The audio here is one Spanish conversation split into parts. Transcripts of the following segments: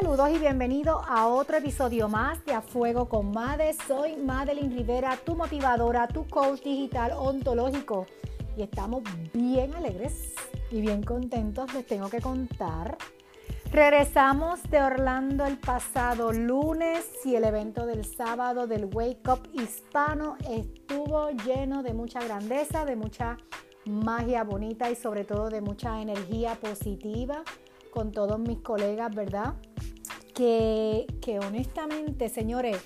Saludos y bienvenido a otro episodio más de A Fuego con Made. Soy Madeline Rivera, tu motivadora, tu coach digital ontológico. Y estamos bien alegres y bien contentos, les tengo que contar. Regresamos de Orlando el pasado lunes y el evento del sábado del Wake Up Hispano estuvo lleno de mucha grandeza, de mucha magia bonita y sobre todo de mucha energía positiva con todos mis colegas, ¿verdad? Que, que, honestamente, señores,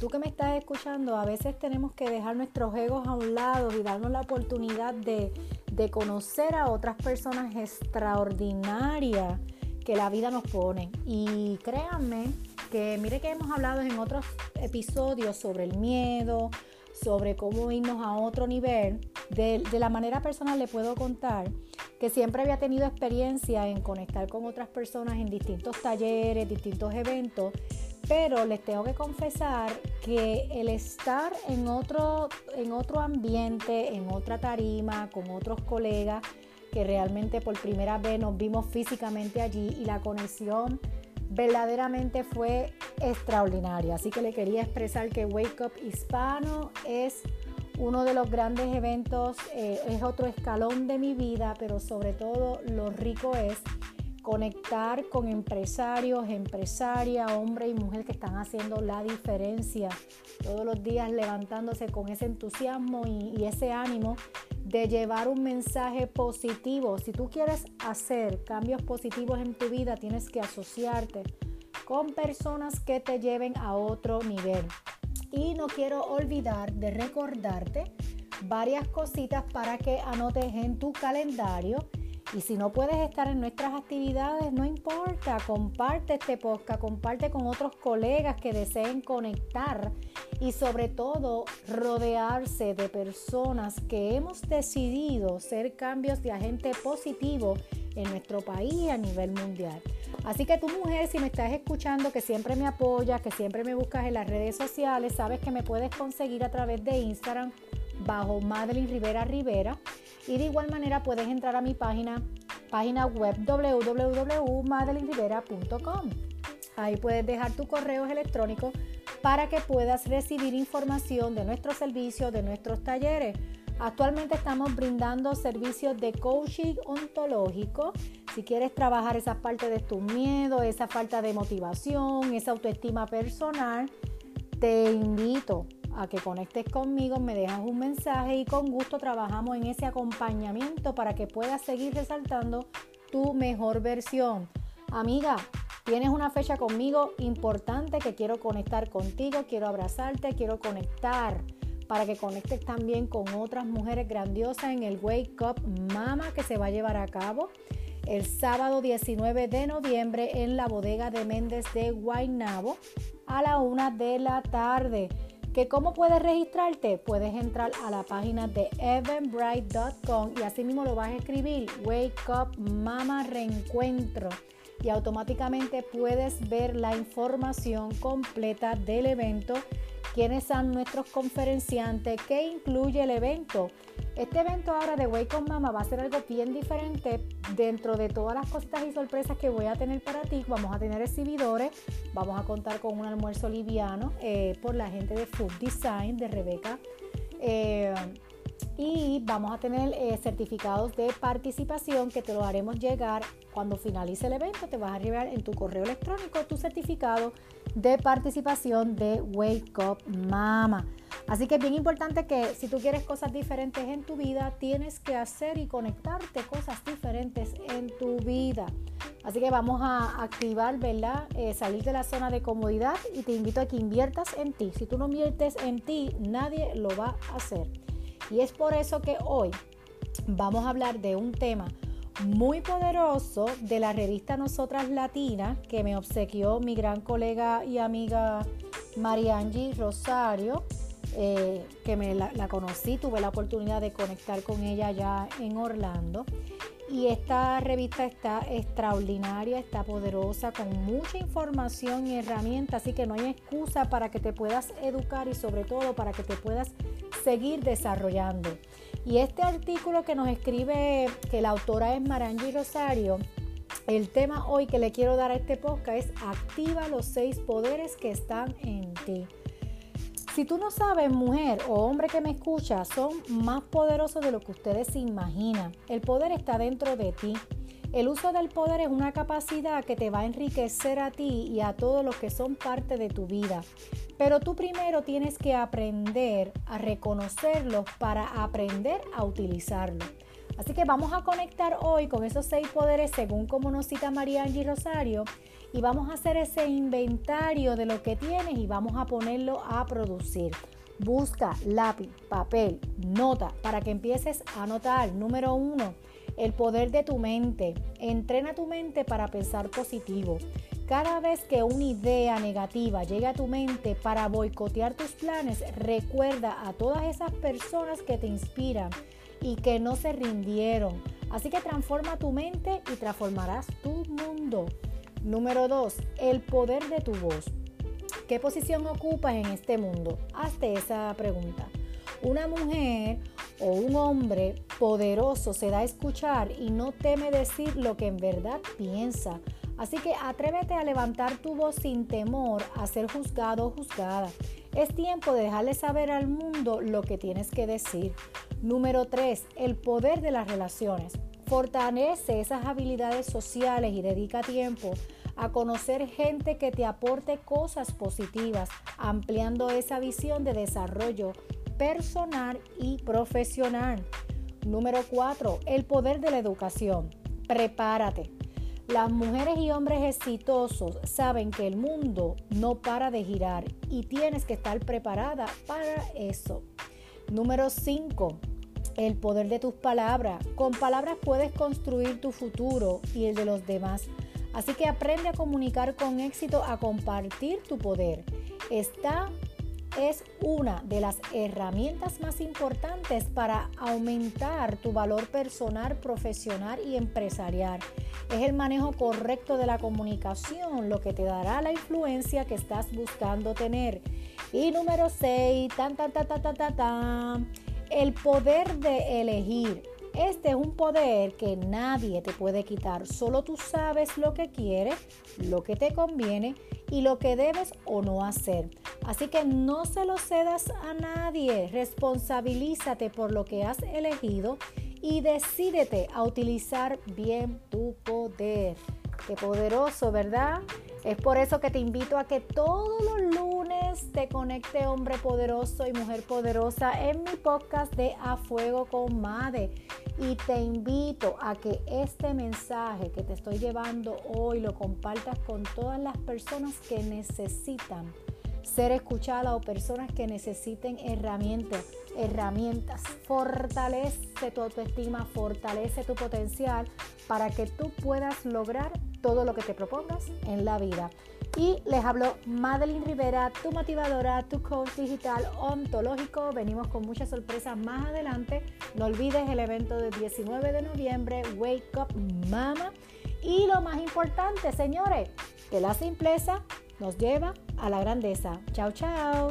tú que me estás escuchando, a veces tenemos que dejar nuestros egos a un lado y darnos la oportunidad de, de conocer a otras personas extraordinarias que la vida nos pone. Y créanme que, mire que hemos hablado en otros episodios sobre el miedo, sobre cómo irnos a otro nivel. De, de la manera personal le puedo contar que siempre había tenido experiencia en conectar con otras personas en distintos talleres, distintos eventos, pero les tengo que confesar que el estar en otro, en otro ambiente, en otra tarima, con otros colegas, que realmente por primera vez nos vimos físicamente allí y la conexión verdaderamente fue extraordinaria. Así que le quería expresar que Wake Up Hispano es uno de los grandes eventos, eh, es otro escalón de mi vida, pero sobre todo lo rico es conectar con empresarios, empresarias, hombre y mujer que están haciendo la diferencia todos los días levantándose con ese entusiasmo y, y ese ánimo de llevar un mensaje positivo. Si tú quieres hacer cambios positivos en tu vida, tienes que asociarte con personas que te lleven a otro nivel. Y no quiero olvidar de recordarte varias cositas para que anotes en tu calendario. Y si no puedes estar en nuestras actividades, no importa, comparte este podcast, comparte con otros colegas que deseen conectar y sobre todo rodearse de personas que hemos decidido ser cambios de agente positivo en nuestro país a nivel mundial. Así que tu mujer, si me estás escuchando, que siempre me apoyas, que siempre me buscas en las redes sociales, sabes que me puedes conseguir a través de Instagram bajo Madeline Rivera Rivera. Y de igual manera puedes entrar a mi página, página web www.madelinrivera.com. Ahí puedes dejar tu correo electrónico para que puedas recibir información de nuestros servicios, de nuestros talleres. Actualmente estamos brindando servicios de coaching ontológico. Si quieres trabajar esa parte de tu miedo, esa falta de motivación, esa autoestima personal, te invito a que conectes conmigo, me dejas un mensaje y con gusto trabajamos en ese acompañamiento para que puedas seguir resaltando tu mejor versión. Amiga, tienes una fecha conmigo importante que quiero conectar contigo, quiero abrazarte, quiero conectar para que conectes también con otras mujeres grandiosas en el Wake Up Mama que se va a llevar a cabo el sábado 19 de noviembre en la bodega de Méndez de Guaynabo a la una de la tarde. ¿Que ¿Cómo puedes registrarte? Puedes entrar a la página de evanbright.com y así mismo lo vas a escribir Wake Up Mama Reencuentro y automáticamente puedes ver la información completa del evento quiénes son nuestros conferenciantes, qué incluye el evento. Este evento ahora de Wake on Mama va a ser algo bien diferente dentro de todas las cosas y sorpresas que voy a tener para ti. Vamos a tener exhibidores, vamos a contar con un almuerzo liviano eh, por la gente de Food Design de Rebeca. Eh, y vamos a tener eh, certificados de participación que te lo haremos llegar cuando finalice el evento. Te vas a llevar en tu correo electrónico tu certificado de participación de Wake Up Mama. Así que es bien importante que si tú quieres cosas diferentes en tu vida, tienes que hacer y conectarte cosas diferentes en tu vida. Así que vamos a activar, ¿verdad? Eh, salir de la zona de comodidad y te invito a que inviertas en ti. Si tú no inviertes en ti, nadie lo va a hacer. Y es por eso que hoy vamos a hablar de un tema muy poderoso de la revista Nosotras Latinas que me obsequió mi gran colega y amiga Mariangi Rosario, eh, que me la, la, conocí, tuve la oportunidad de conectar con ella ya en Orlando. Y esta revista está extraordinaria, está poderosa, con mucha información y herramientas, así que no hay excusa para que te puedas educar y sobre todo para que te puedas seguir desarrollando. Y este artículo que nos escribe, que la autora es Marangi Rosario, El tema hoy que le quiero dar a este podcast es activa los seis poderes que están en ti. Si tú no sabes, mujer o hombre que me escucha, son más poderosos de lo que ustedes se imaginan. El poder está dentro de ti. El uso del poder es una capacidad que te va a enriquecer a ti y a todos los que son parte de tu vida. Pero tú primero tienes que aprender a reconocerlos para aprender a utilizarlos. Así que vamos a conectar hoy con esos seis poderes según como nos cita María Angie Rosario y vamos a hacer ese inventario de lo que tienes y vamos a ponerlo a producir. Busca lápiz, papel, nota para que empieces a anotar. Número uno, el poder de tu mente. Entrena tu mente para pensar positivo. Cada vez que una idea negativa llegue a tu mente para boicotear tus planes, recuerda a todas esas personas que te inspiran y que no se rindieron. Así que transforma tu mente y transformarás tu mundo. Número 2. El poder de tu voz. ¿Qué posición ocupas en este mundo? Hazte esa pregunta. Una mujer o un hombre poderoso se da a escuchar y no teme decir lo que en verdad piensa. Así que atrévete a levantar tu voz sin temor a ser juzgado o juzgada. Es tiempo de dejarle saber al mundo lo que tienes que decir. Número 3. El poder de las relaciones. Fortalece esas habilidades sociales y dedica tiempo a conocer gente que te aporte cosas positivas, ampliando esa visión de desarrollo personal y profesional. Número 4. El poder de la educación. Prepárate. Las mujeres y hombres exitosos saben que el mundo no para de girar y tienes que estar preparada para eso. Número 5. El poder de tus palabras. Con palabras puedes construir tu futuro y el de los demás. Así que aprende a comunicar con éxito, a compartir tu poder. Está es una de las herramientas más importantes para aumentar tu valor personal, profesional y empresarial. Es el manejo correcto de la comunicación lo que te dará la influencia que estás buscando tener. Y número 6, tan, tan, tan, tan, tan, tan, tan, el poder de elegir. Este es un poder que nadie te puede quitar. Solo tú sabes lo que quieres, lo que te conviene y lo que debes o no hacer. Así que no se lo cedas a nadie. Responsabilízate por lo que has elegido y decídete a utilizar bien tu poder. Qué poderoso, ¿verdad? Es por eso que te invito a que todos los lunes te conecte hombre poderoso y mujer poderosa en mi podcast de A Fuego con Made. Y te invito a que este mensaje que te estoy llevando hoy lo compartas con todas las personas que necesitan ser escuchadas o personas que necesiten herramientas. Herramientas. Fortalece tu autoestima, fortalece tu potencial para que tú puedas lograr todo lo que te propongas en la vida. Y les hablo Madeline Rivera, tu motivadora, tu coach digital ontológico. Venimos con muchas sorpresas más adelante. No olvides el evento del 19 de noviembre, Wake Up Mama. Y lo más importante, señores, que la simpleza nos lleva a la grandeza. Chao, chao.